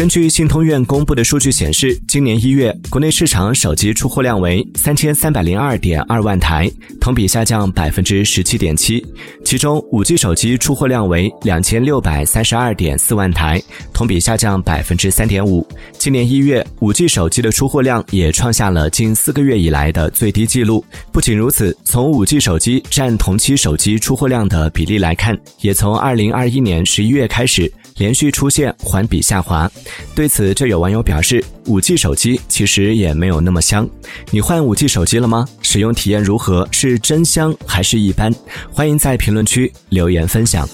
根据信通院公布的数据显示，今年一月国内市场手机出货量为三千三百零二点二万台，同比下降百分之十七点七。其中，五 G 手机出货量为两千六百三十二点四万台，同比下降百分之三点五。今年一月，五 G 手机的出货量也创下了近四个月以来的最低纪录。不仅如此，从五 G 手机占同期手机出货量的比例来看，也从二零二一年十一月开始连续出现环比下滑。对此，就有网友表示，五 G 手机其实也没有那么香。你换五 G 手机了吗？使用体验如何？是真香还是一般？欢迎在评论区留言分享。